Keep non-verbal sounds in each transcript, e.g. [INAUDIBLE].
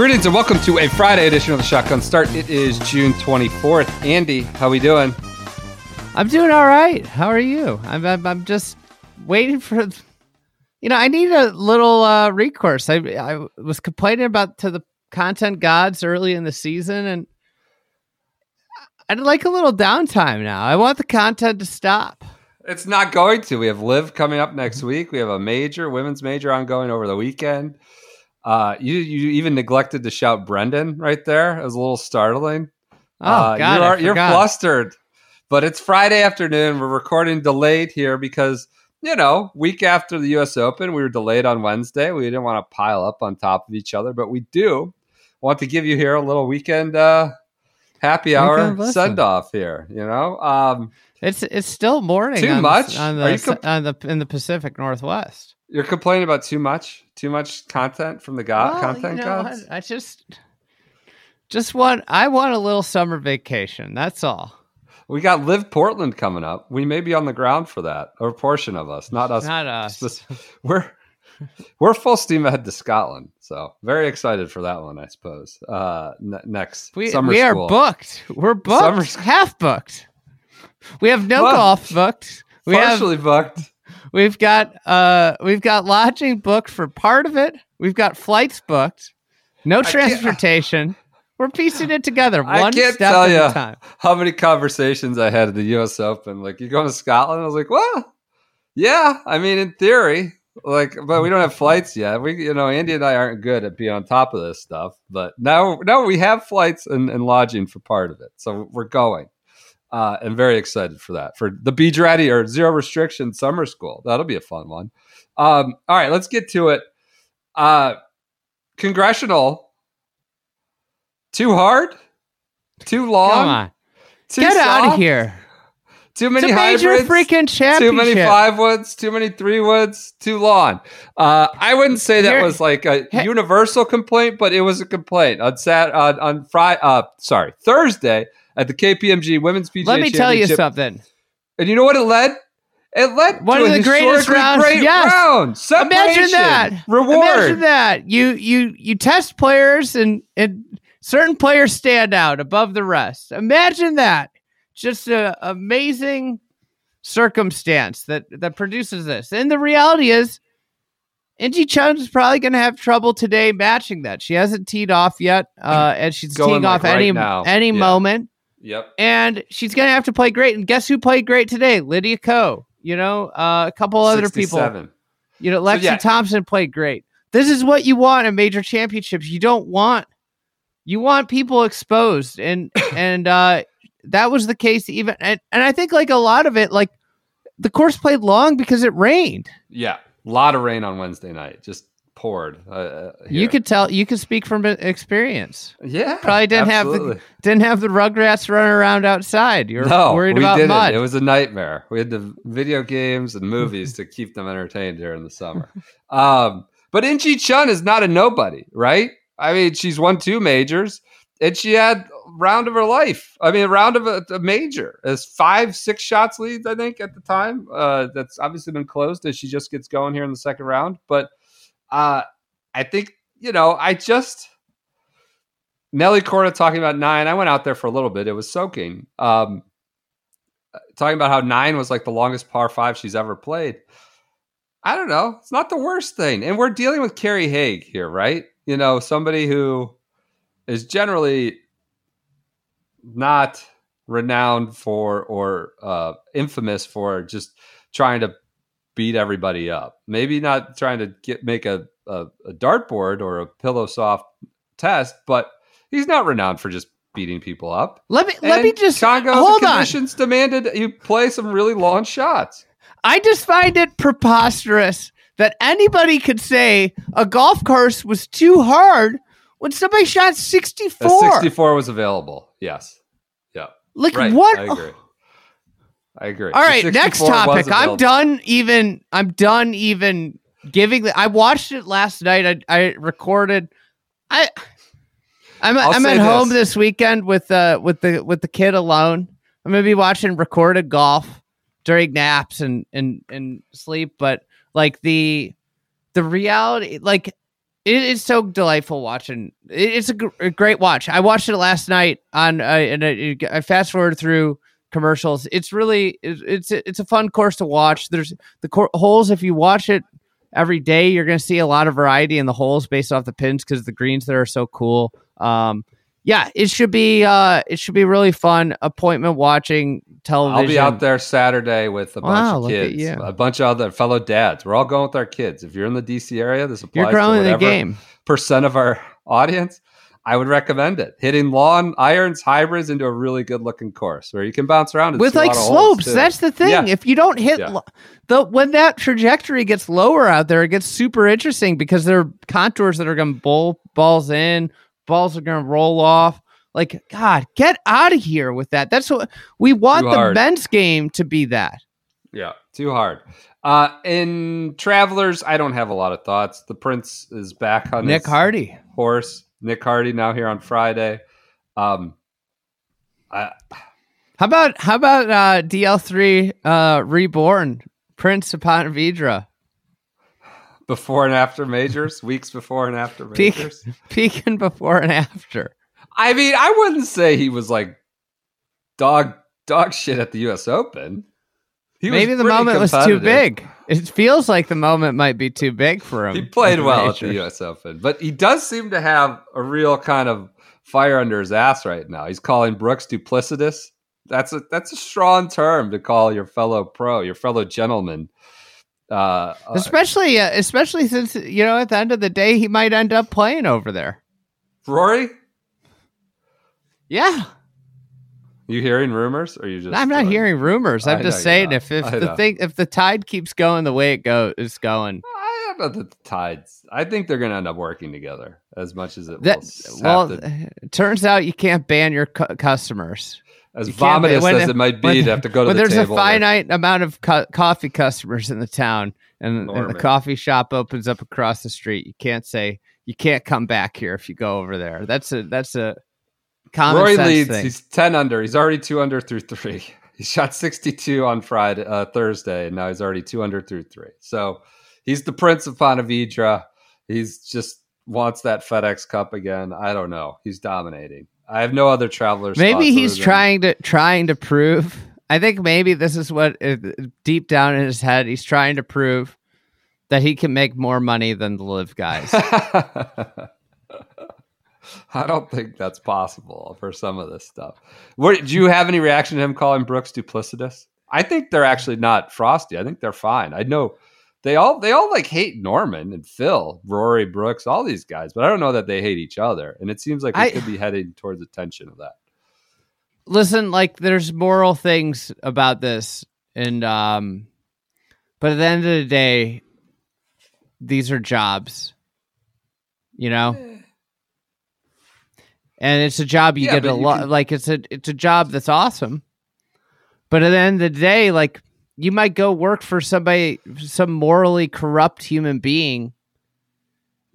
Greetings and welcome to a Friday edition of the Shotgun Start. It is June 24th. Andy, how are we doing? I'm doing all right. How are you? I'm I'm, I'm just waiting for you know, I need a little uh recourse. I I was complaining about to the content gods early in the season and I'd like a little downtime now. I want the content to stop. It's not going to. We have LIV coming up next week. We have a major women's major ongoing over the weekend. Uh, you you even neglected to shout Brendan right there. It was a little startling. Oh Uh, god, you I are, you're flustered. But it's Friday afternoon. We're recording delayed here because you know week after the U.S. Open, we were delayed on Wednesday. We didn't want to pile up on top of each other, but we do want to give you here a little weekend uh, happy hour send off here. You know, um, It's it's still morning. Too on the- much? on Are the, you comp- on the in the Pacific Northwest. You're complaining about too much, too much content from the god Well, content you know, gods. I, I just just want I want a little summer vacation. That's all. We got LIV Portland coming up. We may be on the ground for that, or a portion of us, not us. Not us. We're we're full steam ahead to Scotland, so very excited for that one. I suppose uh, ne- next We, summer we are booked. We're booked. Summer school. half booked. We have no Well, golf booked. We have partially booked. We've got uh we've got lodging booked for part of it. We've got flights booked. No transportation. We're piecing it together I can't step tell at you a time. how many conversations I had at the U.S. Open. Like, you going to Scotland? I was like, well, yeah. I mean, in theory, like, but we don't have flights yet. We, you know, Andy and I aren't good at being on top of this stuff. But now, now we have flights and, and lodging for part of it, so we're going. Uh, and very excited for that for the Beach Ready or Zero Restriction Summer School. That'll be a fun one. Um, all right, let's get to it. Uh, congressional. Too hard? Too long? Come on. Too Get out of here. Too many hybrids. freaking championship. Too many five woods. Too many three woods. Too long. Uh, I wouldn't say that Here- was like a Hey- universal complaint, but it was a complaint on Sat on on Friday. Uh, sorry, Thursday at the KPMG Women's PGA. Let me tell you something. And you know what it led? It led One to of the greatest rounds- Great yes. round. Imagine that. Reward. Imagine that. You you you test players and and certain players stand out above the rest. Imagine that. Just an amazing circumstance that that produces this. And the reality is In Gee Chun is probably going to have trouble today matching that. She hasn't teed off yet, uh, and she's Going, teeing like, off any now. any Yeah. moment Yep. and she's gonna have to play great. And guess who played great today? Lydia Ko. You know, uh, a couple other people. You know, Lexi yeah. Thompson played great. This is what you want in major championships. You don't want you want people exposed, and [COUGHS] and uh, that was the case. Even and, and I think like a lot of it, like the course played long because it rained. Yeah. A lot of rain on Wednesday night. Just poured. Uh, uh, You could tell. You could speak from experience. Yeah. Probably didn't have the didn't have the Rugrats running around outside. You were no, worried we about didn't. mud. It was a nightmare. We had the video games and movies to keep them entertained during the summer. [LAUGHS] Um, but In Gee Chun is not a nobody, right? I mean, she's won two majors, and she had round of her life. I mean, a round of a, a major as five, six shots leads, I think, at the time. Uh, that's obviously been closed as she just gets going here in the second round. But uh, I think you know, I just Nelly Korda talking about nine. I went out there for a little bit. It was soaking. Um, talking about how nine was like the longest par five she's ever played. I don't know. It's not the worst thing. And we're dealing with Kerry Haigh here, right? You know, somebody who is generally not renowned for or uh, infamous for just trying to beat everybody up. Maybe not trying to get make a, a, a dartboard or a pillow soft test, but he's not renowned for just beating people up. Let me let me just Congo hold on. conditions demanded you play some really long shots. I just find it preposterous that anybody could say a golf course was too hard when somebody shot A 64. 64 was available. Yes. Yeah. Like Right. what? I agree. I agree. All right, next topic. I'm done even I'm done even giving the I watched it last night. I, I recorded I I'm I'll I'm at home this. this weekend with uh with the with the kid alone. I'm gonna be watching recorded golf during naps and and and sleep, but like the the reality like it is so delightful watching. It- It's a, gr- a great watch. I watched it last night on, uh, and I, I fast forward through commercials. It's really it's it's a, fun course to watch. There's the cor- holes. If you watch it every day, you're going to see a lot of variety in the holes based off the pins because the greens there are so cool. Um, yeah, it should be uh, it should be really fun. Appointment watching television. I'll be out there Saturday with a bunch Wow, of kids, a bunch of other fellow dads. We're all going with our kids. If you're in the DC area, this applies You're growing to the whatever game. percent of our [LAUGHS] audience. I would recommend it. Hitting lawn irons, hybrids into a really good looking course where you can bounce around and with like lot of holes, slopes. That's the thing. Yeah. If you don't hit Yeah. lo- the when that trajectory gets lower out there, it gets super interesting because there are contours that are going to bowl balls in, balls are going to roll off. Like God, get out of here with that. That's what we want Too the hard. men's game to be. That Yeah, too hard. Uh, in Travelers, I don't have a lot of thoughts. The Prince is back on Nick Hardy. horse. Nick Hardy now here on Friday. Um, I, How about how about uh, DL3 uh, reborn Prince upon Vidra before and after majors, weeks before and after Peak. majors. peeking before and after? I mean, I wouldn't say he was like dog dog shit at the U.S. Open. He was Maybe the moment was too big. It feels like the moment might be too big for him. He played well at the. U.S. Open, but he does seem to have a real kind of fire under his ass right now. He's calling Brooks duplicitous. That's a that's a strong term to call your fellow pro, your fellow gentleman. Uh, uh, especially uh, especially since you know at the end of the day he might end up playing over there. Rory, Yeah, you hearing rumors, or you just? I'm not hearing rumors. I'm I just saying if if the know. thing if the tide keeps going the way it go is going. I don't know the tides. I think they're going to end up working together as much as it That will. well, to, it [SIGHS] turns out you can't ban your cu- customers. as you vomitous when- as it might be when- to have to go to when the there's table. a with- finite amount of co- coffee customers in the town and, and the coffee shop opens up across the street you can't say you can't come back here if you go over there that's a that's a common Rory leads. thing. He's ten under. He's already two under through three. [LAUGHS] He shot sixty-two on Friday, uh, Thursday, and now he's already two under through three. So he's the prince of Ponte Vedra. He's just wants that FedEx Cup again. I don't know. He's dominating. I have no other travelers. maybe he's trying to trying to prove i think maybe this is what uh, deep down in his head he's trying to prove that he can make more money than the LIV guys [LAUGHS] [LAUGHS] I don't think that's possible for some of this stuff. What, do you have any reaction to him calling Brooks duplicitous? I think they're actually not frosty. I think they're fine. I know they all they all like hate Norman and Phil, Rory Brooks, all these guys, but I don't know that they hate each other. And it seems like we I- could be heading towards the tension of that. listen like there's moral things about this and um but at the end of the day these are jobs you know and it's a job you Yeah, get a lot can- like it's a it's a job that's awesome but at the end of the day like you might go work for somebody some morally corrupt human being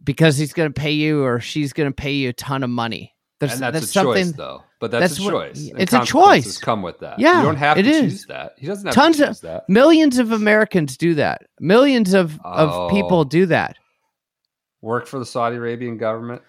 because he's going to pay you or she's going to pay you a ton of money there's and that's, a something choice, though. But that's, that's a choice. and it's a choice. Come with that. Yeah, you don't have to is. choose that. He doesn't have Tons to of- that. Millions of Americans do that. Millions of, Oh. of people oh. do that. Work for the Saudi Arabian government.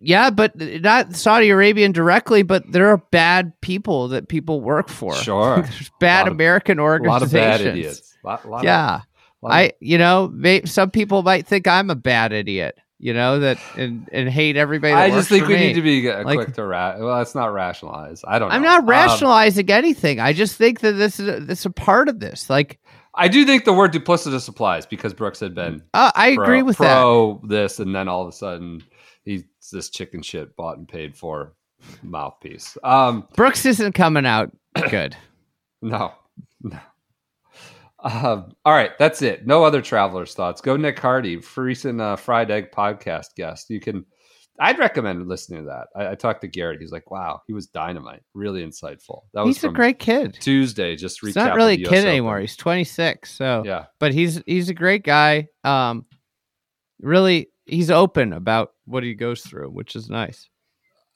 Yeah, but not Saudi Arabian directly, but there are bad people that people work for. [LAUGHS] Sure. There's bad Lot of- American A lot organizations. of bad idiots. Lot, lot Yeah. of- I you know, may, some people might think I'm a bad idiot, you know, that and, and hate everybody that I just think we me. need to be uh, Like- quick to ra- well, it's not rationalize. I don't. I'm know. not Um, rationalizing anything. I just think that this is a, this is a part of this. Like I do think the word duplicitous applies because Brooks had been uh, I pro, agree with that. pro this, and then all of a sudden he's this chicken shit bought and paid for mouthpiece. Um, Brooks isn't coming out [COUGHS] good. no, no. Um, all right, that's it. No other travelers' thoughts. Go Nick Hardy, recent uh, Fried Egg podcast guest. You can. I'd recommend listening to that. I, I talked to Garrett. He's like, "Wow, he was dynamite, really insightful." That was He's a great kid. Tuesday. Just. He's not really a kid Open. anymore. He's 26. So, yeah, but he's he's a great guy. Um, really, he's open about what he goes through, which is nice.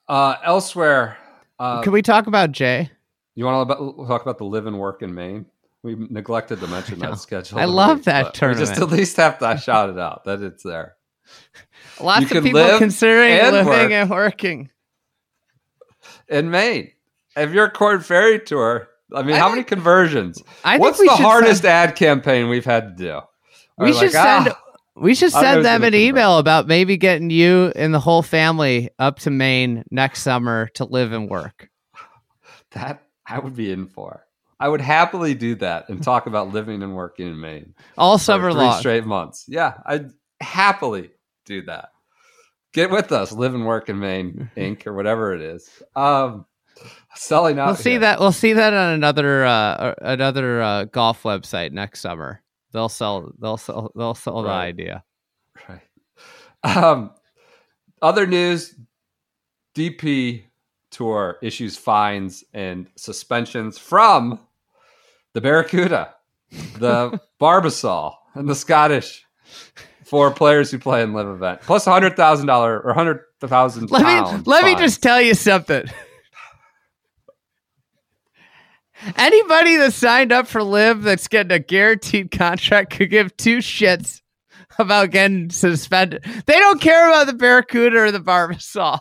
Uh, elsewhere, uh, Can we talk about Jay? you want to talk about the live and work in Maine? We neglected to [LAUGHS] mention that schedule. I love week, that tournament. Just at least have to shout it out that it's there. [LAUGHS] Lots You of people considering and living work. and working. in Maine. If you're Corn Ferry Tour, I mean, I how think- many conversions? I think What's the hardest Send, ad campaign we've had to do? we should like, send. ah, We should send them an email about maybe getting you and the whole family up to Maine next summer to live and work. [LAUGHS] that I would be in for. I would happily do that and talk about living and working in Maine [LAUGHS] All summer three long. straight months. Yeah, I'd happily do that. Get with us, live and work in Maine [LAUGHS] Inc. or whatever it is. Um, selling out. We'll see here. that. We'll see that on another uh, another uh, golf website next summer. They'll sell. They'll sell. They'll sell the idea. Right. Um, other news: DP Tour issues fines and suspensions from the Barracuda, the [LAUGHS] Barbasol, and the Scottish for players who play in LIV event, plus a hundred thousand dollar or hundred thousand. Let me let me just tell you something. Anybody that signed up for LIV that's getting a guaranteed contract could give two shits about getting suspended. They don't care about the Barracuda or the Barbasol.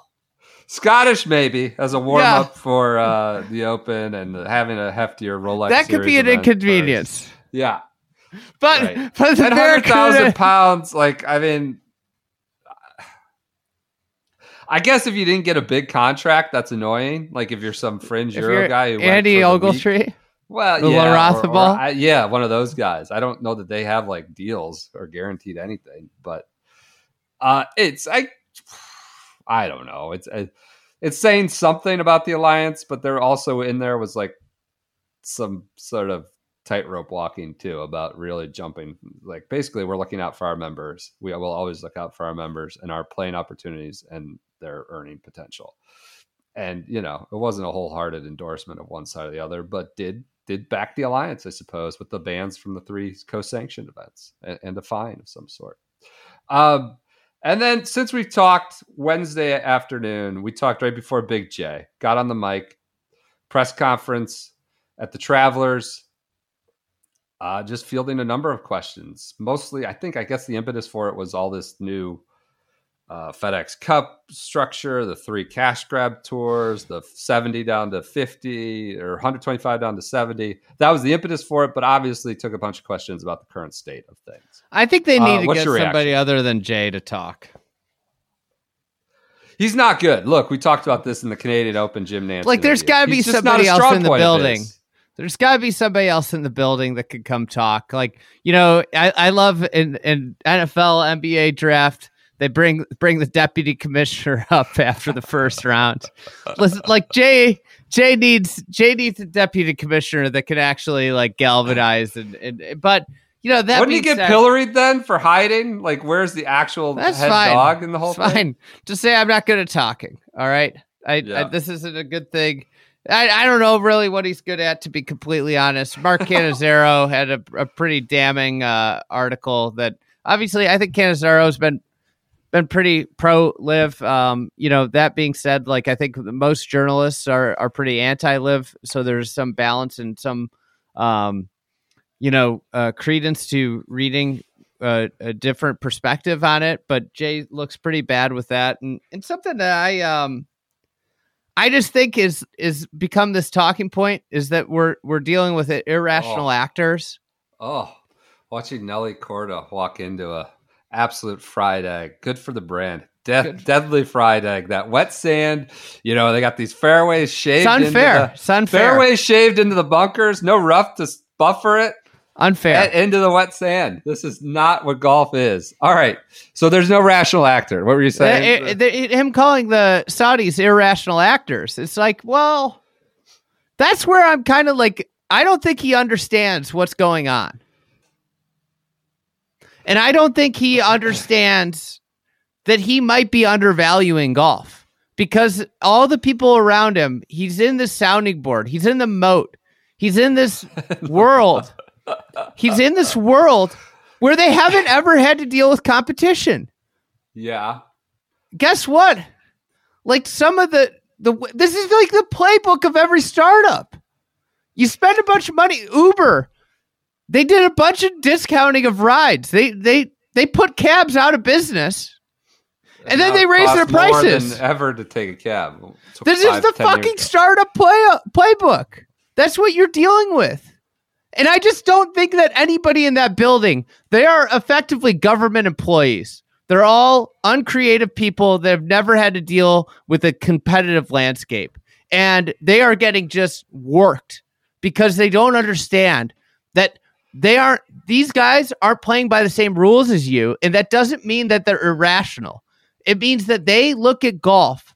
Scottish maybe as a warm Yeah. up for uh, the Open and having a heftier Rolex. that could be an inconvenience. first. Yeah, But Right. but the hundred thousand Barracuda, pounds. Like, I mean, I guess if you didn't get a big contract, that's annoying. Like if you're some fringe if Euro guy, who Andy Ogletree, well, Or yeah, or- or I- yeah, one of those guys. I don't know that they have like deals or guaranteed anything, but uh, it's I, I don't know. It's uh, it's saying something about the alliance, but there also in there was like some sort of tightrope walking too about really jumping. Like basically, we're looking out for our members. We will always look out for our members and our playing opportunities and their earning potential. And you know, it wasn't a wholehearted endorsement of one side or the other, but did did back the alliance, I suppose, with the bans from the three co-sanctioned events and, and a fine of some sort. Um, and then since we've talked Wednesday afternoon, we talked right before Big Jay got on the mic, press conference at the Travelers, uh, just fielding a number of questions. Mostly, I think, I guess the impetus for it was all this new uh, FedEx Cup structure, the three cash grab tours, the 70 down to 50 or 125 down to 70. That was the impetus for it, but obviously took a bunch of questions about the current state of things. I think they Uh, need to get somebody reaction? other than Jay to talk. He's not good. Look, we talked about this in the Canadian Open Jim Nantz. Like, there's gotta be He's somebody else in the building. There's got to be somebody else in the building that could come talk. Like you know, I, I love in, in NFL, NBA draft. They bring bring the deputy commissioner [LAUGHS] up after the first round. Listen, like Jay Jay needs Jay needs a deputy commissioner that can actually like galvanize and, and but you know that Wouldn't he get said- pilloried then for hiding? Like, where's the actual That's head fine. dog in the whole It's thing? fine. Just say I'm not good at talking. All right. I, I this isn't a good thing. I, I don't know really what he's good at, to be completely honest. Mark [LAUGHS] Cannizzaro had a, a pretty damning uh, article that obviously I think Cannizzaro's been been pretty pro LIV. Um, you know, that being said, like I think most journalists are are pretty anti LIV, so there's some balance and some um, you know, uh, credence to reading uh, a different perspective on it. But Jay looks pretty bad with that, and and something that I um, I just think is is become this talking point is that we're we're dealing with irrational Oh. actors. Oh, watching Nelly Korda walk into a absolute fried egg. Good for the brand. Death, fried egg. That wet sand. You know they got these fairways shaved. It's unfair. Into It's unfair. the, fairways shaved into the bunkers. No rough to buffer it. Unfair. into the wet sand. This is not what golf is. All right. So there's no rational actor. What were you saying? Uh, uh, the- him calling the Saudis irrational actors. It's like, well, that's where I'm kind of like, I don't think he understands what's going on. And I don't think he understands that he might be undervaluing golf because all the people around him, he's in the sounding board, he's in the moat, he's in this [LAUGHS] world. He's in this world where they haven't ever had to deal with competition. Yeah. Guess what? Like some of the the this is like the playbook of every startup. You spend a bunch of money. Uber, they did a bunch of discounting of rides. They they they put cabs out of business. And then they it raise their prices. than ever to take a cab. This five, is the 10 fucking startup play playbook. That's what you're dealing with. And I just don't think that anybody in that building, they are effectively government employees. They're all uncreative people that have never had to deal with a competitive landscape. And they are getting just worked because they don't understand that they aren't these guys aren't playing by the same rules as you and that doesn't mean that they're irrational. It means that they look at golf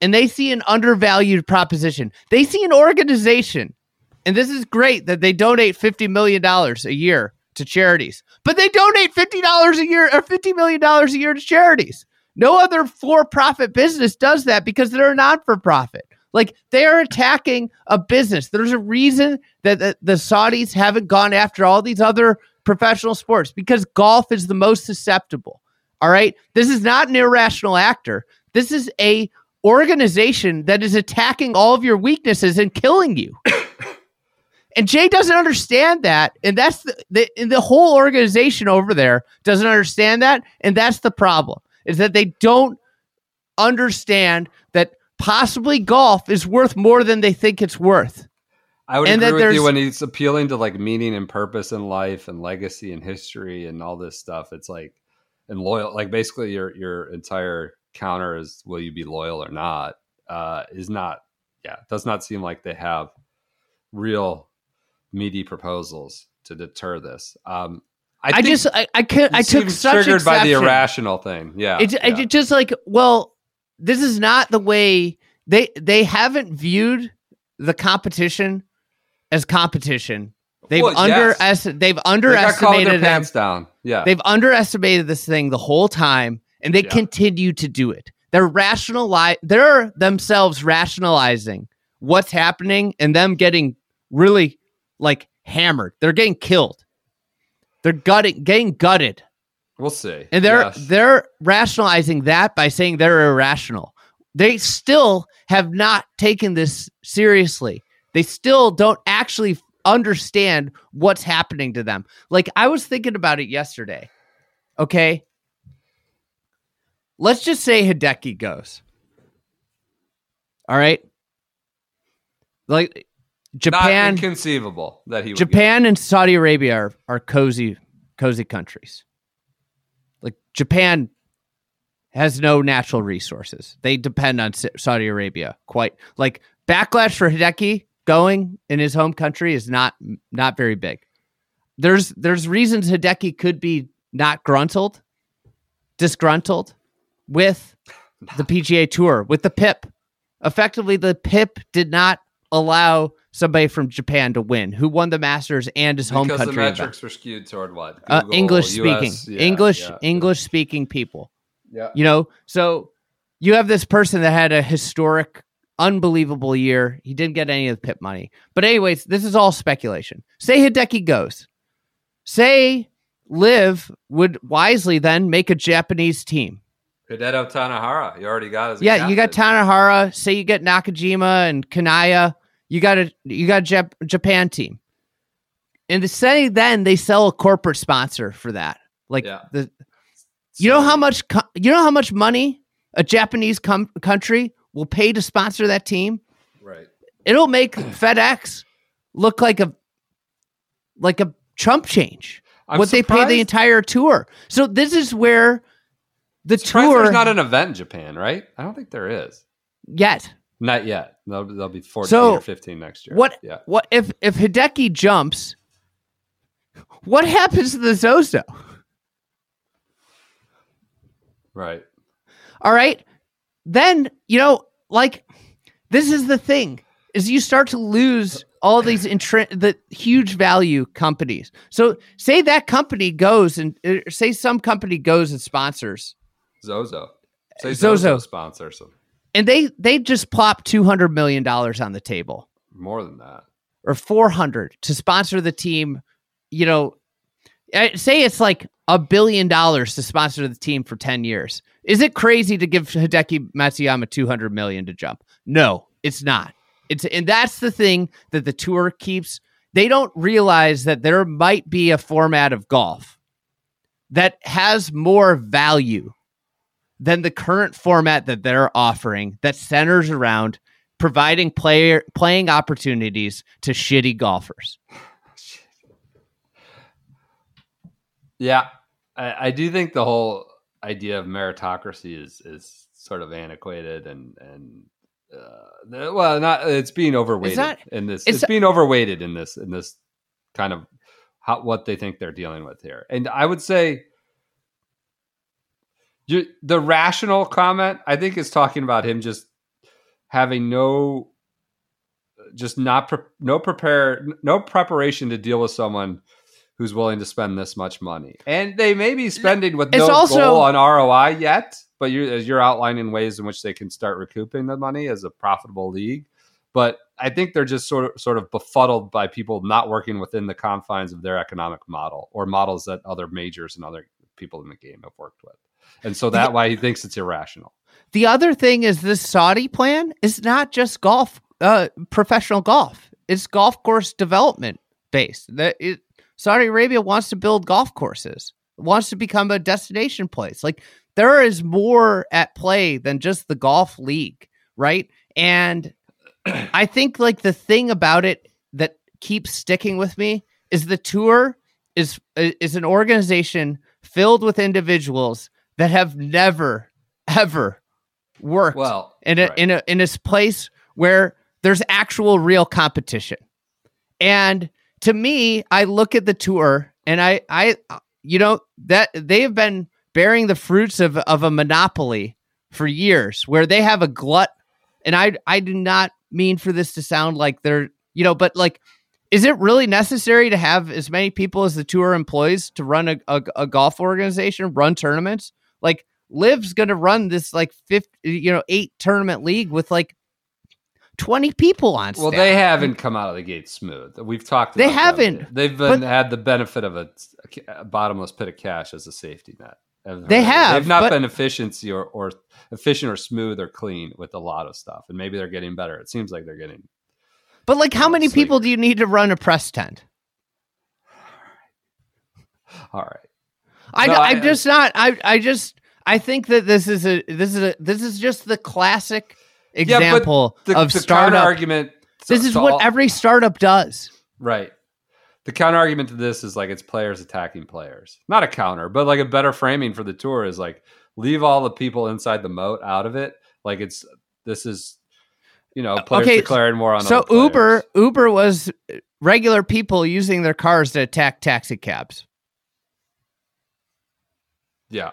and they see an undervalued proposition. They see an organization and this is great that they donate $50 million a year to charities but they donate $50 a year or $50 million a year to charities. No other for-profit business does that because they're a non-for-profit like they are attacking a business. There's a reason that the, the Saudis haven't gone after all these other professional sports because golf is the most susceptible. All right. This is not an irrational actor. This is a organization that is attacking all of your weaknesses and killing you. [COUGHS] and Jay doesn't understand that. And that's the, the, and the whole organization over there doesn't understand that. And that's the problem is that they don't understand possibly golf is worth more than they think it's worth. I would and agree with you when he's appealing to like meaning and purpose in life and legacy and history and all this stuff. It's like and loyal, like basically your your entire counter is will you be loyal or not? Uh, is not yeah, does not seem like they have real meaty proposals to deter this. Um, I, I, just I I, could, he I took such triggered by the irrational thing. Yeah, It, yeah. it just like well, this is not the way they they haven't viewed the competition as competition. They've Well, under yes. they've They underestimated them. pants down. Yeah, They've underestimated this thing the whole time, and they Yeah. continue to do it. They're rationali- They're themselves rationalizing what's happening, and them getting really like hammered. They're getting killed. They're gutting, getting gutted, we'll see. and they're Yes. they're rationalizing that by saying they're irrational. They still have not taken this seriously. They still don't actually understand what's happening to them. Like I was thinking about it yesterday. Okay. Let's just say Hideki goes. All right. Like not Japan inconceivable that he would Japan and Saudi Arabia are, are cozy, cozy countries. Like Japan has no natural resources. They depend on Saudi Arabia quite. Like backlash for Hideki going in his home country is not not very big. There's there's reasons Hideki could be not gruntled, disgruntled with the PGA Tour with the PIP. Effectively, the PIP did not allow somebody from Japan to win, who won the Masters and his home because country the event. metrics were skewed toward what Uh, Google, English speaking, US, yeah, English yeah, English speaking people. Yeah. You know, so you have this person that had a historic, unbelievable year. He didn't get any of the PIP money. But anyways, this is all speculation. Say Hideki goes. Say Liv would wisely then make a Japanese team. Hideto Tanihara, you already got as a Yeah, you got. Tanihara. Say you get Nakajima and Kanaya. You got a you got a Jap- Japan team. And the say then they sell a corporate sponsor for that. Like Yeah. the you know how much co- you know how much money a Japanese com- country will pay to sponsor that team? right? It'll make [CLEARS THROAT] FedEx look like a like a Trump change. I'm what they pay the entire tour. So this is where the tour There's not an event in Japan, right? I don't think there is. yet. Not yet. They'll, there'll be 14 So, or 15 next year. What Yeah. what if if Hideki jumps? What happens to the Zozo? Right. All right. Then, you know, like this is the thing is you start to lose all these intri- the huge value companies. So say that company goes and uh, say some company goes and sponsors, Zozo. Say Zozo. Zozo sponsors them. and they they just plop two hundred million dollars on the table More than that. or four hundred to sponsor the team. You know, say it's like a billion dollars to sponsor the team for ten years. Is it crazy to give Hideki Matsuyama two hundred million to jump? No, it's not. It's and that's the thing that the tour keeps. They don't realize that there might be a format of golf that has more value than the current format that they're offering that centers around providing player playing opportunities to shitty golfers. Yeah, I, I do think the whole idea of meritocracy is is sort of antiquated and and uh, well, not it's being overweighted not- in this. it's- It's, being overweighted in this in this kind of how what they think they're dealing with here. And I would say. You, the rational comment, I think, is talking about him just having no, just not pre- no prepare no preparation to deal with someone who's willing to spend this much money, and they may be spending with It's no also- goal on ROI yet. But you're as you're outlining ways in which they can start recouping the money as a profitable league. But I think they're just sort of sort of befuddled by people not working within the confines of their economic model or models that other majors and other people in the game have worked with. And so that why he thinks it's irrational. The other thing is this Saudi plan is not just golf, uh, professional golf. It's golf course development based. That it, Saudi Arabia wants to build golf courses, wants to become a destination place. Like there is more at play than just the golf league, right? And [CLEARS THROAT] I think like the thing about it that keeps sticking with me is the tour is is an organization filled with individuals that have never ever worked Well, in a right. in a in this place where there's actual real competition. And to me, I look at the tour and I I uh, you know that they have been bearing the fruits of of a monopoly for years where they have a glut. And I I do not mean for this to sound like they're you know but like is it really necessary to have as many people as the tour employs to run a, a, a golf organization run tournaments? Like LIV's gonna run this like 50 you know eight tournament league with like 20 people on Well, they haven't come out of the gate smooth. We've talked. They haven't, They've been but- had the benefit of a, a bottomless pit of cash as a safety net. They have, They've not but- been efficiency or, or efficient or smooth or clean with a lot of stuff, and maybe they're getting better. It seems like they're getting. but like how many people do you need to run a press tent All right. I, No, I'm I- just not. I I just I think that this is a this is a this is just the classic example the, of the startup. argument. This is what every startup does. Right. The counter argument to this is like it's players attacking players. Not a counter, but like a better framing for the tour is like leave all the people inside the moat out of it. Like it's this is you know players okay, declaring war on So. Uber Uber was regular people using their cars to attack taxi cabs. Yeah.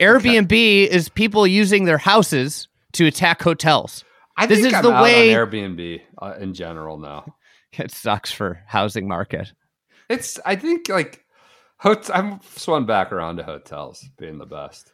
Airbnb is people using their houses to attack hotels. I This think is I'm the out way- on Airbnb uh, in general now. [LAUGHS] It sucks for housing market. It's I think like hot- I'm swung back around to hotels being the best.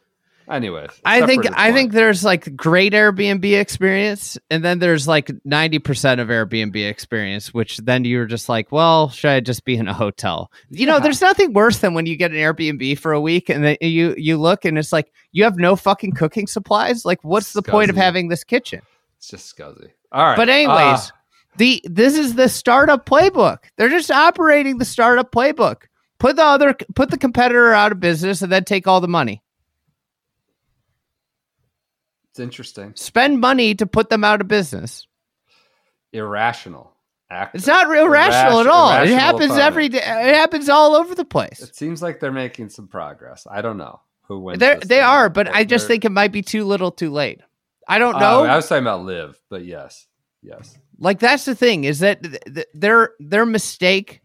Anyways, I think I think there's like great Airbnb experience, and then there's like ninety percent of Airbnb experience, which then you're just like, well, should I just be in a hotel? You know, there's nothing worse than when you get an Airbnb for a week and then you you look and it's like you have no fucking cooking supplies. Like, what's the point of having this kitchen? it's just scuzzy. All right, But anyways, uh, the this is the startup playbook. They're just operating the startup playbook. Put the other put the competitor out of business and then take all the money. It's interesting. Spend money to put them out of business. Irrational. Act. It's not real rational at all. It happens opponent. every day. It happens all over the place. It seems like they're making some progress. I don't know who wins. They this they are, but I just think it might be too little, too late. I don't Oh, know. I was talking about LIV, but yes, yes. like that's the thing is that th- th- their their mistake,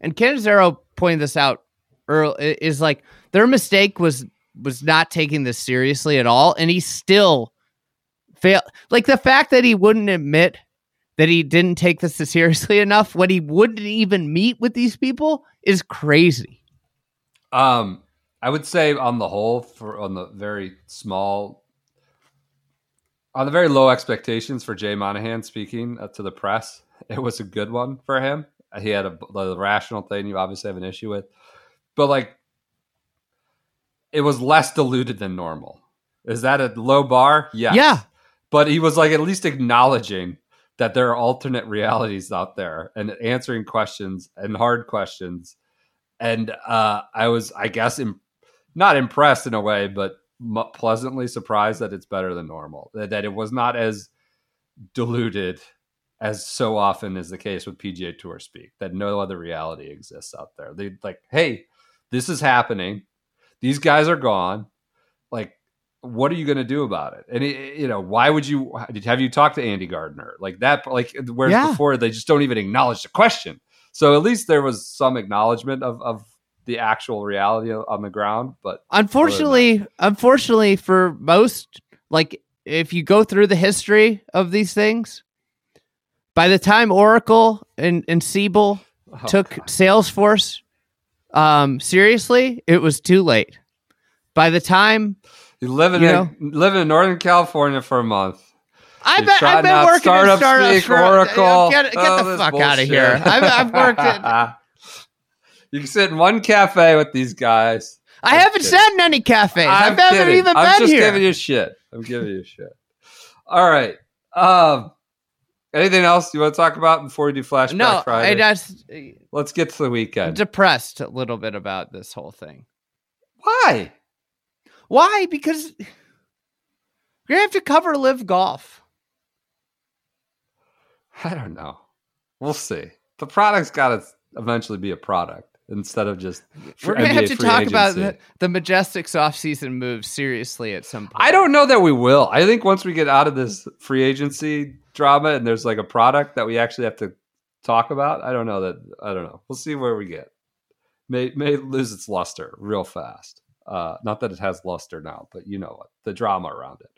and Cannizzaro pointed this out early, is like their mistake was was not taking this seriously at all, and he still failed. Like the fact that he wouldn't admit that he didn't take this [LAUGHS] seriously enough when he wouldn't even meet with these people is crazy. Um, I would say on the whole, for on the very small, on the very low expectations for Jay Monahan speaking uh, to the press, [LAUGHS] it was a good one for him. He had a the rational thing you obviously have an issue with, but like it was less diluted than normal. Is that a low bar? Yeah. Yeah. But he was like at least acknowledging that there are alternate realities out there and answering questions and hard questions. And uh, I was, I guess, Im- not impressed in a way, but m- pleasantly surprised that it's better than normal. That, that it was not as diluted as so often is the case with PGA Tour speak. That no other reality exists out there. They like, hey, this is happening. These guys are gone. Like, what are you going to do about it? And it, you know, why would you have you talked to Andy Gardner like that? Like, whereas Yeah. before they just don't even acknowledge the question. So at least there was some acknowledgement of of the actual reality on the ground. But Unfortunately, unfortunately for most, like if you go through the history of these things, by the time Oracle and, and Siebel oh, took God. Salesforce um, seriously, it was too late. By the time you living you in living in Northern California for a month. I've been, I've been working startup startups speak, for Oracle. Get, get Oh, the fuck out of here. I've, I've worked at. [LAUGHS] you can sit in one cafe with these guys. I I'm haven't kidding. sat in any cafes. I'm I've never even I'm been just giving you shit. I'm giving you shit. All right. Um, anything else you want to talk about before we do Flashback no, I just Let's get to the weekend. depressed a little bit about this whole thing. Why? Why? Because we're gonna have to cover LIV golf. I don't know. We'll see. The product's got to eventually be a product instead of just. [LAUGHS] We're gonna have to talk about agency. the, the Majesticks offseason moves seriously at some point. I don't know that we will. I think once we get out of this free agency drama and there's like a product that we actually have to talk about, I don't know that. I don't know. We'll see where we get. May may lose its luster real fast. Uh, not that it has luster now, but you know what the drama around it.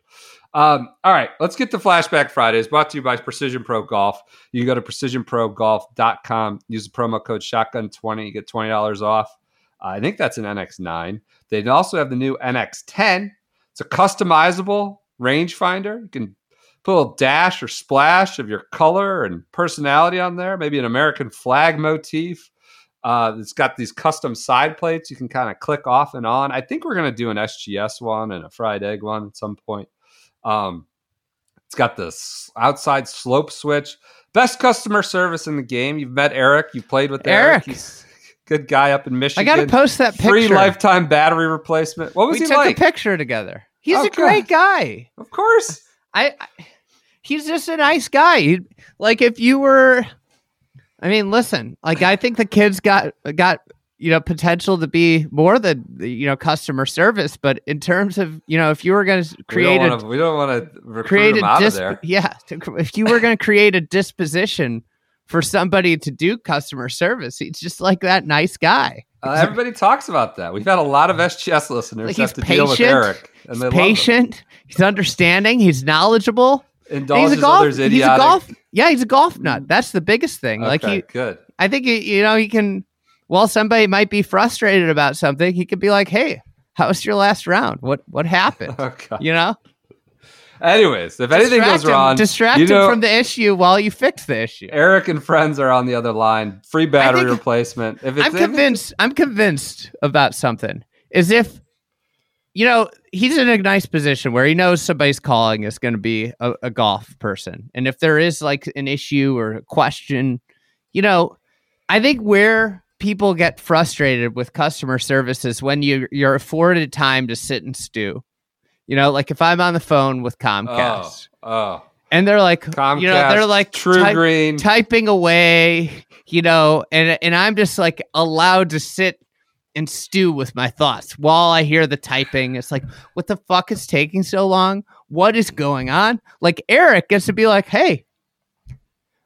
Um, all right, let's get to Flashback Fridays. Brought to you by Precision Pro Golf. You can go to precisionprogolf.com. Use the promo code Shotgun20. You get twenty dollars off. Uh, I think that's an NX9. They also have the new NX10. It's a customizable rangefinder. You can put a little dash or splash of your color and personality on there. Maybe an American flag motif. Uh, it's got these custom side plates you can kind of click off and on. I think we're going to do an SGS one and a fried egg one at some point. Um, it's got this outside slope switch. Best customer service in the game. You've met Eric. You've played with Eric. Eric. He's a good guy up in Michigan. I gotta post that picture. Free lifetime battery replacement. What was we he took like? a picture together. He's Oh, a great good. guy. Of course. I, I he's just a nice guy. He, like if you were I mean, listen, like I think the kids got got you know potential to be more than you know customer service, but in terms of you know if you were going to create we a don't wanna, we don't want to create a out dis- of there. yeah, to, if you were going to create a disposition for somebody to do customer service, he's just like that nice guy. Uh, everybody talks about that. We've had a lot of SGS listeners Like, have to deal with Eric, and He's they love him. patient. He's understanding. He's knowledgeable. and Indulges he's a golf. He's a golf. Yeah, he's a golf nut. That's the biggest thing. Like he, good. I think he, you know he can. While somebody might be frustrated about something, he could be like, "Hey, how was your last round? What what happened?" [LAUGHS] Oh, okay. You know, Anyways, if anything goes him- wrong, distract you know, him from the issue while you fix the issue. Eric and friends are on the other line. Free battery think- replacement. If it's I'm convinced. I'm convinced about something. Is if you know he's in a nice position where he knows somebody's calling is going to be a, a golf person, and if there is like an issue or a question, you know, I think where people get frustrated with customer service is when you you're afforded time to sit and stew. You know, like if I'm on the phone with Comcast Oh, oh. and they're like, Comcast, you know, they're like True type- Green. typing away, you know, and and I'm just like allowed to sit and stew with my thoughts while I hear the typing. It's like, what the fuck is taking so long? What is going on? Like Eric gets to be like, hey,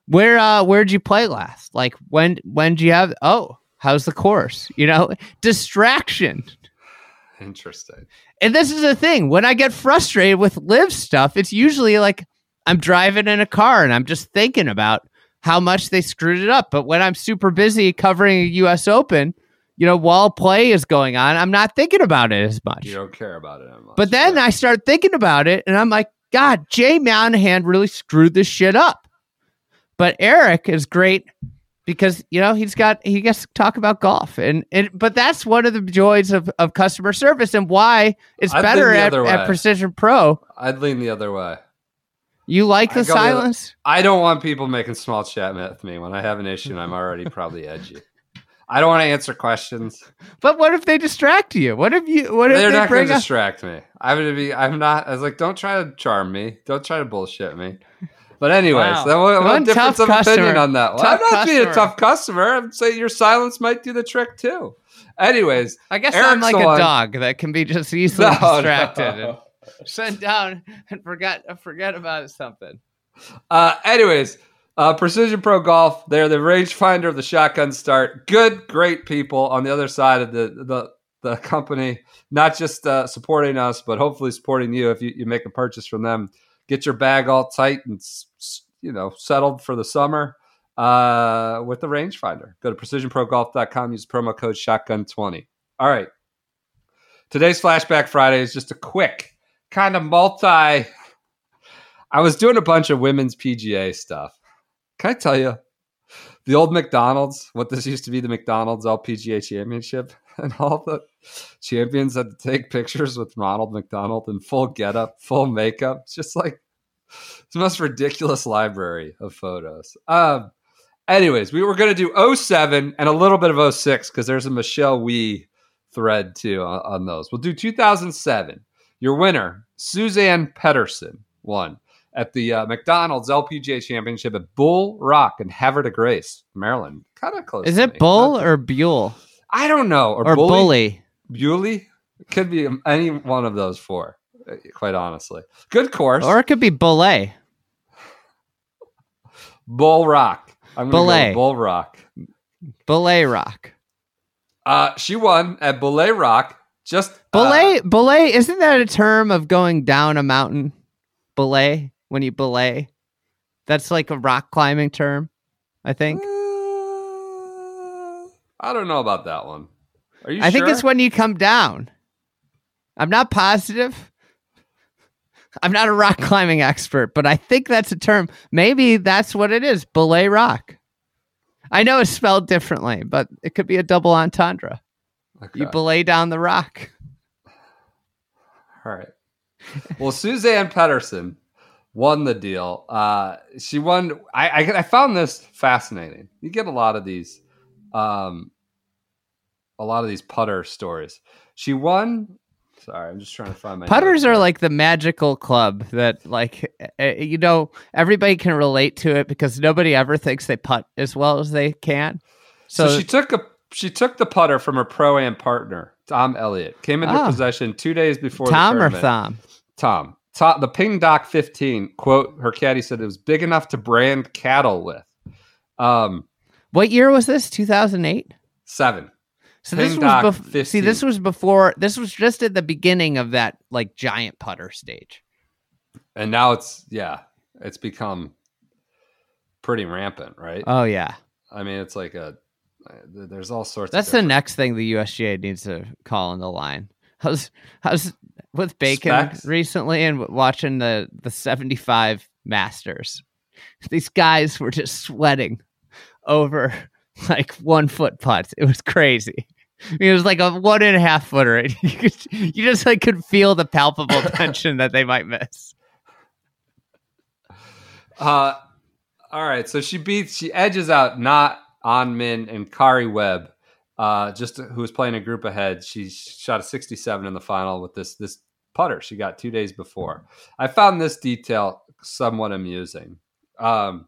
where uh where'd you play last? Like when when do you have oh, how's the course? You know, distraction. Interesting. And this is the thing. When I get frustrated with LIV stuff, it's usually like I'm driving in a car and I'm just thinking about how much they screwed it up. But when I'm super busy covering a US Open, you know, while play is going on, I'm not thinking about it as much. You don't care about it much. But then Yeah. I start thinking about it and I'm like, God, Jay Monahan really screwed this shit up. But Eric is great because you know he's got he gets to talk about golf and and but that's one of the joys of, of customer service and why it's I'd better at, at. Precision Pro. I'd lean the other way. You like the I go the silence? I don't want people making small chat with me when I have an issue and I'm already probably edgy. I don't want to answer questions. But what if they distract you? What if you what if They're they not going to distract me. I'm going to be. I'm not. I was like, don't try to charm me. Don't try to bullshit me. But anyways, Wow. what One difference of opinion on that? Tough I'm not being a tough customer. I'm saying your silence might do the trick too. Anyways, I guess Eric's I'm like a one- dog that can be just [LAUGHS] easily No, distracted no. and sit down and forget forget about something. Uh, anyways, uh, Precision Pro Golf. They're the rangefinder of the shotgun start. Good, great people on the other side of the the, the company, not just uh, supporting us, but hopefully supporting you if you, you make a purchase from them. Get your bag all tight and you know settled for the summer uh, with the rangefinder. Go to precisionprogolf.com. Use promo code Shotgun20. All right. Today's Flashback Friday is just a quick kind of multi. I was doing a bunch of women's PGA stuff. Can I tell you the old McDonald's, what this used to be the McDonald's LPGA championship, [LAUGHS] and all the champions had to take pictures with Ronald McDonald in full getup, full makeup. Just like it's the most ridiculous library of photos. Um, anyways, we were going to do 07 and a little bit of 06 because there's a Michelle Wie thread too on, on those. We'll do 2007. Your winner, Suzann Pettersen, won at the uh, McDonald's LPGA Championship at Bull Rock in Havre de Grace, Maryland. Kind of close. Is it me. Bull Not- or Buell I don't know. Or, or Bully? Bully? Could be any one of those four, quite honestly. Good course. Or it could be Belay. Bull Rock. I'm Belay. go Bull Rock. Belay Rock. Uh, she won at Belay Rock. Just uh, Belay belay isn't that a term of going down a mountain? Belay when you belay. That's like a rock climbing term, I think. uh, I don't know about that one. Are you sure? I think it's when you come down. I'm not positive. I'm not a rock climbing expert, but I think that's a term. Maybe that's what it is. Belay rock. I know it's spelled differently, but it could be a double entendre. You belay down the rock. All right. Well, Suzann Pettersen won the deal. Uh, she won. I, I I found this fascinating. You get a lot of these, um, a lot of these putter stories. She won. Sorry, I'm just trying to find my Putters are like the magical club that, like, uh, you know, everybody can relate to it because nobody ever thinks they putt as well as they can. So, So, she took a she took the putter from her pro am partner Tom Elliott. Came into Ah. possession two days before Tom the or Tom. Tom. Tom, the Ping Doc 15 quote. Her caddy said it was big enough to brand cattle with. Um, What year was this? 2008? seven. So this was bef- see this was before this was just at the beginning of that like giant putter stage. and now it's yeah it's become pretty rampant right Oh yeah. i mean it's like a there's all sorts That's the next thing the USGA needs to call in the line. I was I was with Bacon Specs? recently and watching the the 75 Masters. These guys were just sweating over [LAUGHS] like one foot putts. It was crazy. It was like a one and a half footer. [LAUGHS] You, could, you just like could feel the palpable [LAUGHS] tension that they might miss. uh all right so she beats she edges out not on min and karrie webb uh just who was playing a group ahead she shot a 67 in the final with this this putter she got two days before i found this detail somewhat amusing um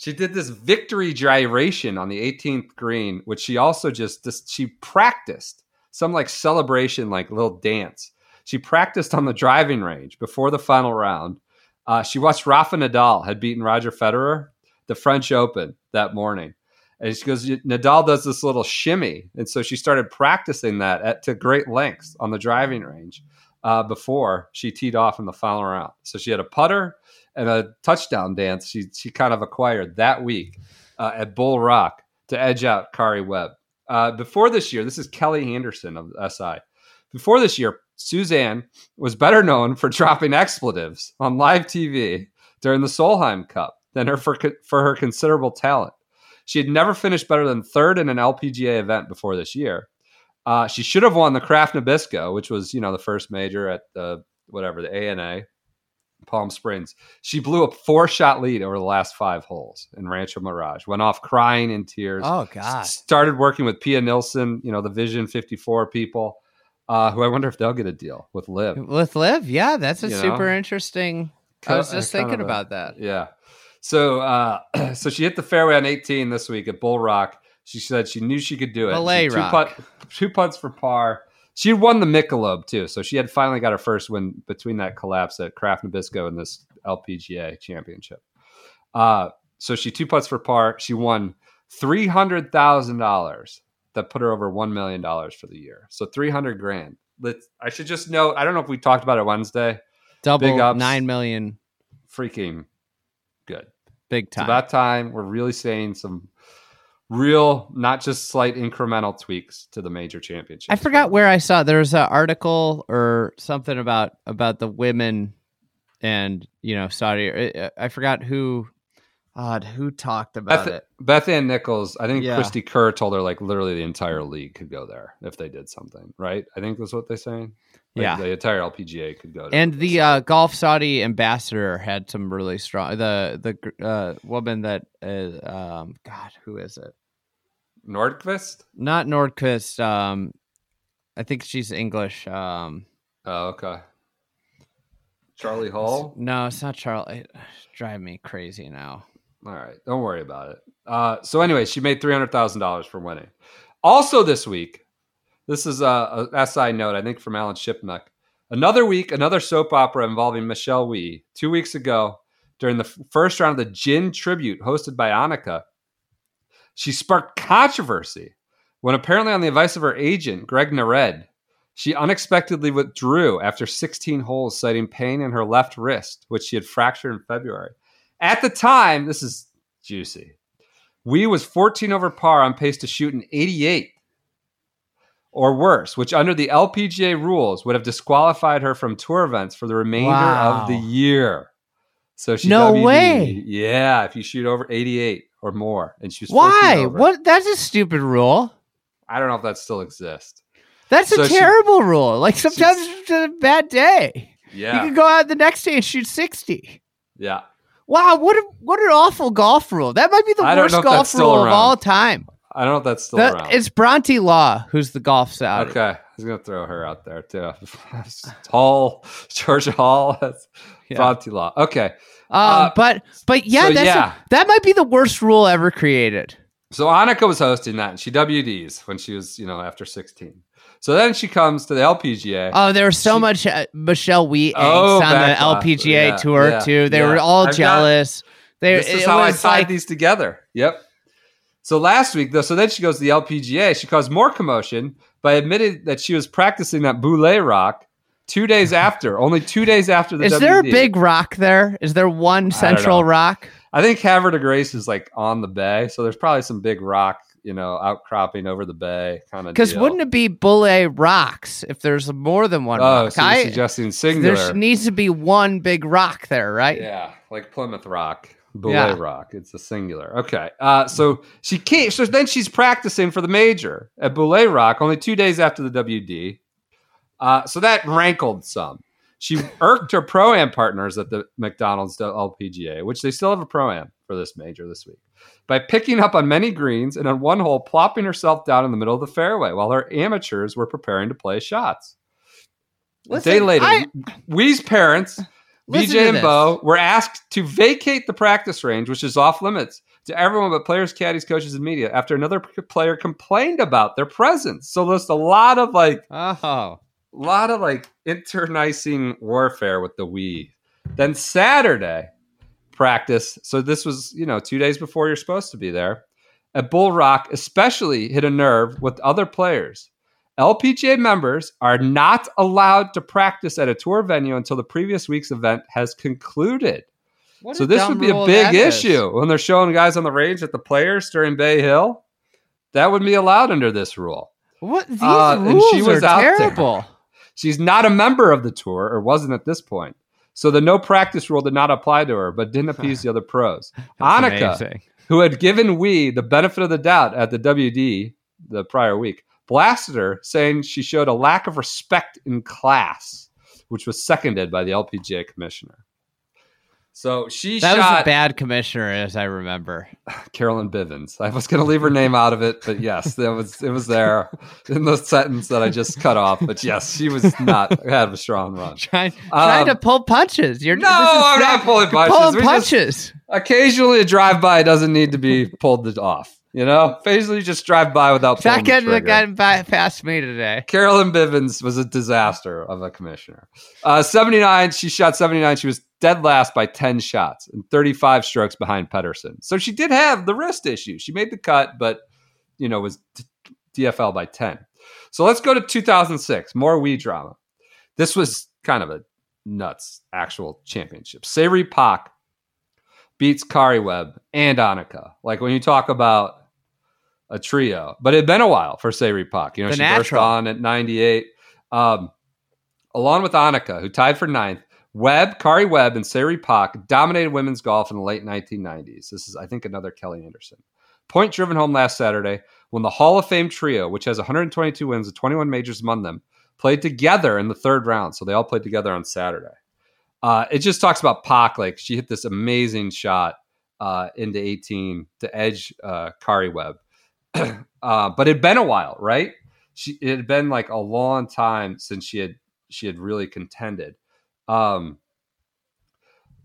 she did this victory gyration on the 18th green, which she also just she practiced some like celebration, like little dance. She practiced on the driving range before the final round. Uh, she watched Rafa Nadal had beaten Roger Federer the French Open that morning, and she goes, Nadal does this little shimmy, and so she started practicing that at to great lengths on the driving range uh, before she teed off in the final round. So she had a putter and a touchdown dance she she kind of acquired that week uh, at Bull Rock to edge out Karrie Webb. Uh, before this year, this is Kelli Anderson of SI. Before this year, Suzann was better known for dropping expletives on live TV during the Solheim Cup than her for, for her considerable talent. She had never finished better than third in an LPGA event before this year. Uh, she should have won the Kraft Nabisco, which was you know the first major at the whatever the ANA Palm Springs. She blew a four shot lead over the last five holes in Rancho Mirage. Went off crying in tears. Oh God! Started working with Pia Nilsson, you know the Vision 54 people. Uh, who I wonder if they'll get a deal with LIV. With LIV, yeah, that's a You know? super interesting. I was just kind thinking a- about that. Yeah. So uh, [CLEARS THROAT] so she hit the fairway on 18 this week at Bull Rock. She said she knew she could do it. Belay two, Rock. two putts for par. She won the Michelob too, so she had finally got her first win between that collapse at Kraft Nabisco and this LPGA championship. Uh, so she two putts for par. She won three hundred thousand dollars. That put her over one million dollars for the year. So three hundred grand. Let's. I should just note. I don't know if we talked about it Wednesday. Double ups. nine million, Freaking good. big It's time. about time we're really saying some real, not just slight incremental tweaks to the major championship. I forgot where I saw there was an article or something about about the women and you know Saudi. I- forgot who, God, who talked about Beth, it. Beth Ann Nichols, I think Yeah. Cristie Kerr told her like literally the entire league could go there if they did something, right? I think that's what they're saying. Like, Yeah. the entire LPGA could go. And the uh, Golf Saudi ambassador had some really strong. The the uh, woman that is, um, God, who is it? Nordqvist. Not Nordquist. Um, I think she's English. Um, Oh, okay. Charlie Hall. no, it's not Charlie. It drive me crazy now. All right, don't worry about it. Uh, so anyway, she made three hundred thousand dollars for winning. Also this week, this is a, a SI note I think from Alan Shipnuck. Another week, another soap opera involving Michelle Wie. Two weeks ago, during the first round of the Ginn Tribute hosted by Annika, she sparked controversy when apparently on the advice of her agent, Greg Nared, she unexpectedly withdrew after 16 holes, citing pain in her left wrist, which she had fractured in February. At the time, this is juicy. We was 14 over par on pace to shoot an 88 or worse, which under the LPGA rules would have disqualified her from tour events for the remainder Wow. of the year. So she No WD. way. Yeah, if you shoot over 88 or more, and she was Why? What? That's a stupid rule. I don't know if that still exists. That's a So she- terrible rule. Like sometimes it's a bad day. Yeah, You can go out the next day and shoot sixty. yeah. Wow, what a, what an awful golf rule. That might be the worst know if that's golf rule of all time. I don't know if that's still That- around. it's Bronte Law who's the golf Saudi. Okay, I was gonna throw her out there too. [LAUGHS] Hall, Georgia Hall, that's Yeah. Bronte Law. Okay, Uh, but but yeah, so that's a- yeah. that might be the worst rule ever created. so Annika was hosting that, and she WDs when she was, you know, after sixteen. So then she comes to the LPGA. Oh, there was so She- much uh, Michelle Wheat Oh, on the. LPGA Yeah, tour yeah, tee. They yeah. were all I've got- jealous. they, this is how I tied like, these together. Yep. So last week, though, so then she goes to the LPGA. She caused more commotion by admitting that she was practicing that Boulay rock two days after, only two days after the. Is there a big rock there? Is there one central know. rock? I think Havre de Grace is like on the bay, so there's probably some big rock, you know, outcropping over the bay kind of. Because wouldn't it be Bulle rocks if there's more than one Oh, rock? so I, suggesting singular? there needs to be one big rock there, right? Yeah, like Plymouth Rock, Boulay Yeah. Rock. It's a singular. Okay. Uh, so she came. So then she's practicing for the major at Boulay Rock only two days after the WD. Uh, so that rankled some. She irked her pro am partners at the McDonald's LPGA, which they still have a pro am for this major this week, by picking up on many greens and on one hole plopping herself down in the middle of the fairway while her amateurs were preparing to play shots. a day later, I- Wie's parents Listen BJ and. Bo were asked to vacate the practice range, which is off limits to everyone but players, caddies, coaches, and media after another player complained about their presence. So there's a lot of like, Oh, lot of like internecine warfare with the we. Then Saturday practice. So this was, you know, two days before you're supposed to be there. At Bull Rock, especially hit a nerve with other players. LPGA members are not allowed to practice at a tour venue until the previous week's event has concluded. What so this would be a big that is. issue when they're showing guys on the range at the players during Bay Hill. That would be allowed under this rule. What these Uh, and rules she was are out there. She's not a member of the tour, or wasn't at this point. So the no practice rule did not apply to her, but didn't appease the other pros. [LAUGHS] Annika, amazing. who had given Wie the benefit of the doubt at the WD the prior week, blasted her, saying she showed a lack of respect in class, which was seconded by the LPGA commissioner. So she That was a bad commissioner, as I remember. [SIGHS] Carolyn Bivens. I was going to leave her name out of it, but yes, that was it was there [LAUGHS] in the sentence that I just cut off. But yes, she was not had a strong run. Trying, trying to Um, pull punches. You're No, I'm bad- not pulling punches. Pulling We punches. Occasionally, a drive by doesn't need to be pulled off. You know, basically you just drive by without pulling Not the getting the trigger. gun by, past me today. Carolyn Bivens was a disaster of a commissioner. Uh, 79, she shot 79. She was dead last by 10 shots and 35 strokes behind Pettersen. So she did have the wrist issue. She made the cut, but, you know, was DFL by 10. So let's go to 2006, more Wie drama. This was kind of a nuts actual championship. Se Ri Pak beats Karrie Webb and Annika. Like when you talk about a trio, but it had been a while for Se Ri Pak. You know, The she burst on at 98. Um, along with Annika, who tied for ninth, Webb, Karrie Webb, and Se Ri Pak dominated women's golf in the late 1990s. This is, I think, another Kelli Anderson. Point driven home last Saturday when the Hall of Fame trio, which has 122 wins and 21 majors among them, played together in the third round. So they all played together on Saturday. Uh, it just talks about Pak. Like she hit this amazing shot uh, into 18 to edge uh, Kari Webb. [CLEARS THROAT] uh, but it'd been a while, right? She it had been like a long time since she had she had really contended. Um,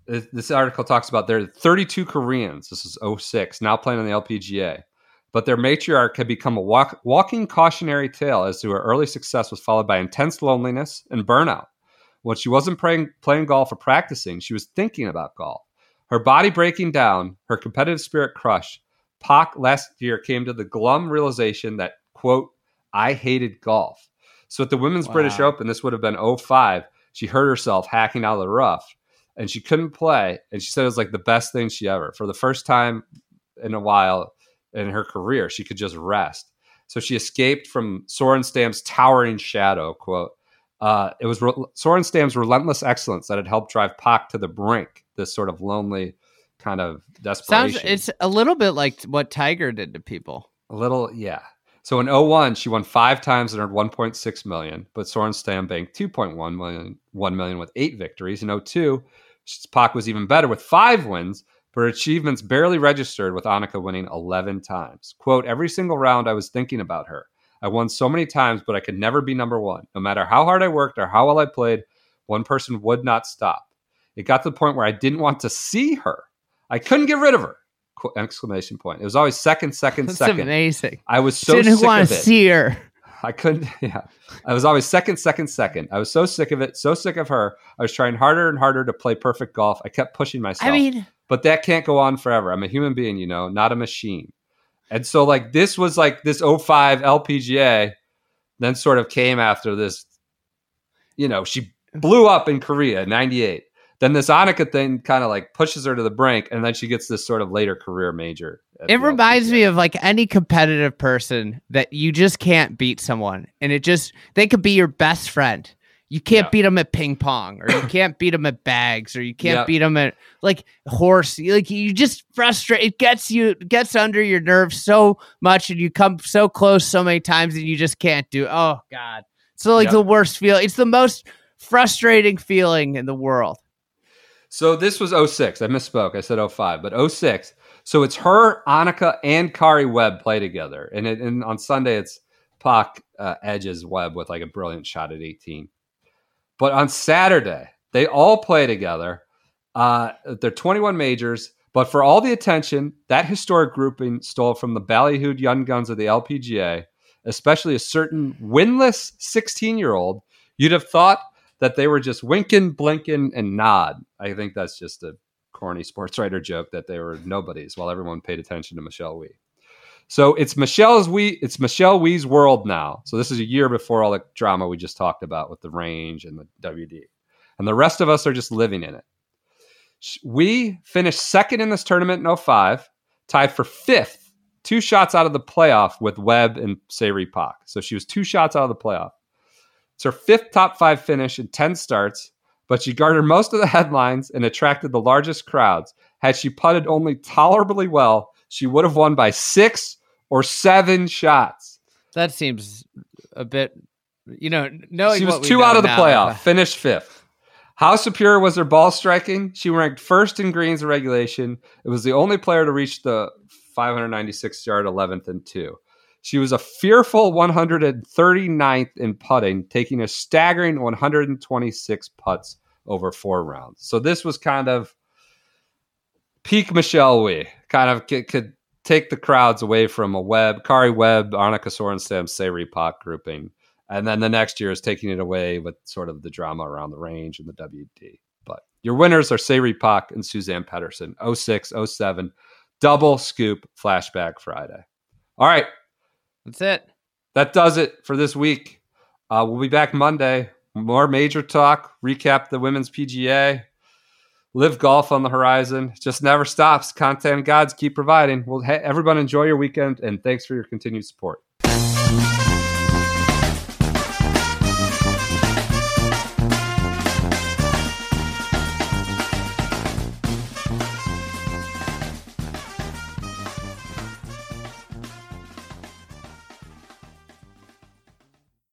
this this article talks about there are 32 Koreans. This is 06, now playing on the LPGA. But their matriarch had become a walk, walking cautionary tale as to her early success was followed by intense loneliness and burnout. When she wasn't playing, playing golf or practicing, she was thinking about golf. Her body breaking down, her competitive spirit crushed. Pak last year came to the glum realization that, quote, I hated golf. So at the Women's British Open, this would have been 05, she hurt herself hacking out of the rough and she couldn't play. And she said it was like the best thing she ever. For the first time in a while in her career, she could just rest. So she escaped from Sorenstam's towering shadow, quote. Uh, it was re- Sorenstam's relentless excellence that had helped drive Pak to the brink, this sort of lonely kind of desperation. Sounds it's a little bit like what Tiger did to people. A little, yeah. So in 01, she won five times and earned 1.6 million, but Sorenstam banked 2.1 million, 1 million with eight victories. In 02, Pak was even better with five wins, but her achievements barely registered with Annika winning 11 times. Quote, every single round I was thinking about her. I won so many times, but I could never be number one. No matter how hard I worked or how well I played, one person would not stop. It got to the point where I didn't want to see her. I couldn't get rid of her. Exclamation point. It was always second, second, That's second. amazing. I was so Didn't sick want of to it. see her. I couldn't. [LAUGHS] Yeah, I was always second, second, second. I was so sick of it, so sick of her. I was trying harder and harder to play perfect golf. I kept pushing myself. I mean, but that can't go on forever. I'm a human being, you know, not a machine. And so, like, this was like this 05 LPGA, then sort of came after this. You know, she blew up in Korea, 98. Then this Annika thing kind of like pushes her to the brink, and then she gets this sort of later career major. it reminds LPGA. me of like any competitive person that you just can't beat someone, and it just they could be your best friend. You can't Yeah. beat them at ping pong, or you [COUGHS] can't beat them at bags, or you can't beat them at like horse. Like you just frustrate. It gets you it gets under your nerves so much, and you come so close so many times, and you just can't do. Oh God, so like the worst feel. It's the most frustrating feeling in the world. So this was 06. I misspoke. I said 05, but 06. So it's her, Annika, and Karrie Webb play together. And, it, and on Sunday, it's Pak uh, edges Webb with like a brilliant shot at 18. But on Saturday, they all play together. Uh, they're 21 majors. But for all the attention that historic grouping stole from the ballyhooed young guns of the LPGA, especially a certain winless 16 year old, you'd have thought that they were just winking, blinking, and nod. I think that's just a corny sports writer joke that they were nobodies while everyone paid attention to Michelle Wie. So it's Michelle's Wee, it's Michelle Wie's world now. So this is a year before all the drama we just talked about with the range and the WD. And the rest of us are just living in it. Wie finished second in this tournament in 05, tied for fifth, two shots out of the playoff with Webb and Se Ri Pak. So she was two shots out of the playoff. It's her fifth top five finish in 10 starts, but she garnered most of the headlines and attracted the largest crowds. Had she putted only tolerably well, she would have won by six or seven shots. That seems a bit, you know, knowing she was two out of the now, playoff, uh, [LAUGHS] finished fifth. How superior was her ball striking? She ranked first in greens regulation. It was the only player to reach the 596 yard 11th and two. She was a fearful 139th in putting, taking a staggering 126 putts over four rounds. So this was kind of peak Michelle Wie. Kind of could, take the crowds away from a Webb, Karrie Webb, Annika Sorenstam, Se Ri Pak grouping. And then the next year is taking it away with sort of the drama around the range and the WD. But your winners are Se Ri Pak and Suzann Pettersen, 06, 07, double scoop flashback Friday. All right, That's it. that does it for this week. Uh, we'll be back Monday. More major talk, recap the women's PGA, live golf on the horizon. Just never stops. Content gods keep providing. Well, hey, everyone enjoy your weekend and thanks for your continued support.